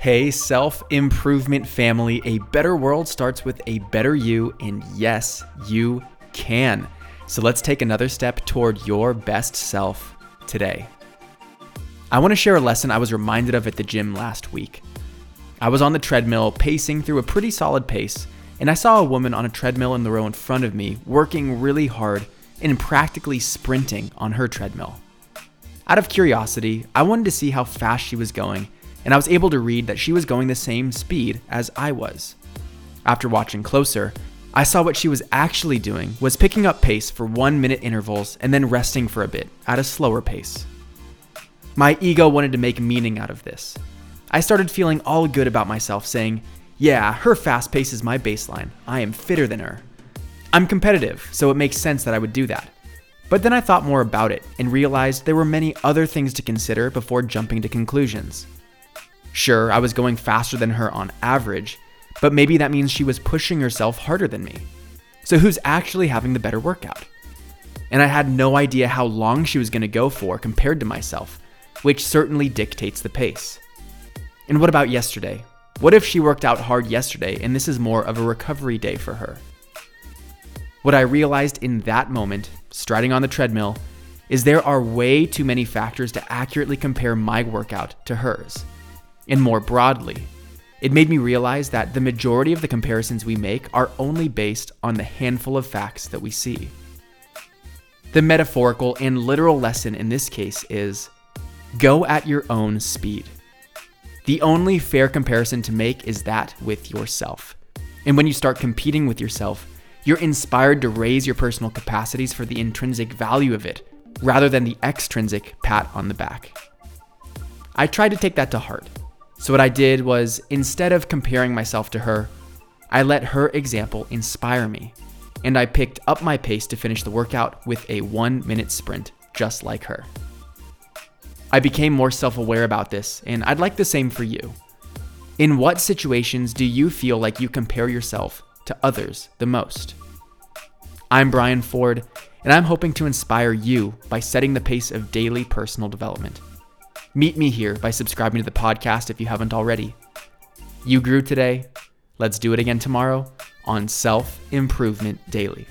Hey, self improvement family, a better world starts with a better you, and yes, you can. So let's take another step toward your best self today. I want to share a lesson I was reminded of at the gym last week. I was on the treadmill pacing through a pretty solid pace, and I saw a woman on a treadmill in the row in front of me working really hard and practically sprinting on her treadmill. Out of curiosity, I wanted to see how fast she was going and I was able to read that she was going the same speed as I was. After watching closer, I saw what she was actually doing was picking up pace for one minute intervals and then resting for a bit at a slower pace. My ego wanted to make meaning out of this. I started feeling all good about myself, saying, Yeah, her fast pace is my baseline. I am fitter than her. I'm competitive, so it makes sense that I would do that. But then I thought more about it and realized there were many other things to consider before jumping to conclusions. Sure, I was going faster than her on average, but maybe that means she was pushing herself harder than me. So who's actually having the better workout? And I had no idea how long she was going to go for compared to myself, which certainly dictates the pace. And what about yesterday? What if she worked out hard yesterday and this is more of a recovery day for her? What I realized in that moment, striding on the treadmill, is there are way too many factors to accurately compare my workout to hers. And more broadly, it made me realize that the majority of the comparisons we make are only based on the handful of facts that we see. The metaphorical and literal lesson in this case is go at your own speed. The only fair comparison to make is that with yourself. And when you start competing with yourself, you're inspired to raise your personal capacities for the intrinsic value of it rather than the extrinsic pat on the back. I tried to take that to heart so, what I did was instead of comparing myself to her, I let her example inspire me, and I picked up my pace to finish the workout with a one minute sprint, just like her. I became more self aware about this, and I'd like the same for you. In what situations do you feel like you compare yourself to others the most? I'm Brian Ford, and I'm hoping to inspire you by setting the pace of daily personal development. Meet me here by subscribing to the podcast if you haven't already. You grew today. Let's do it again tomorrow on Self Improvement Daily.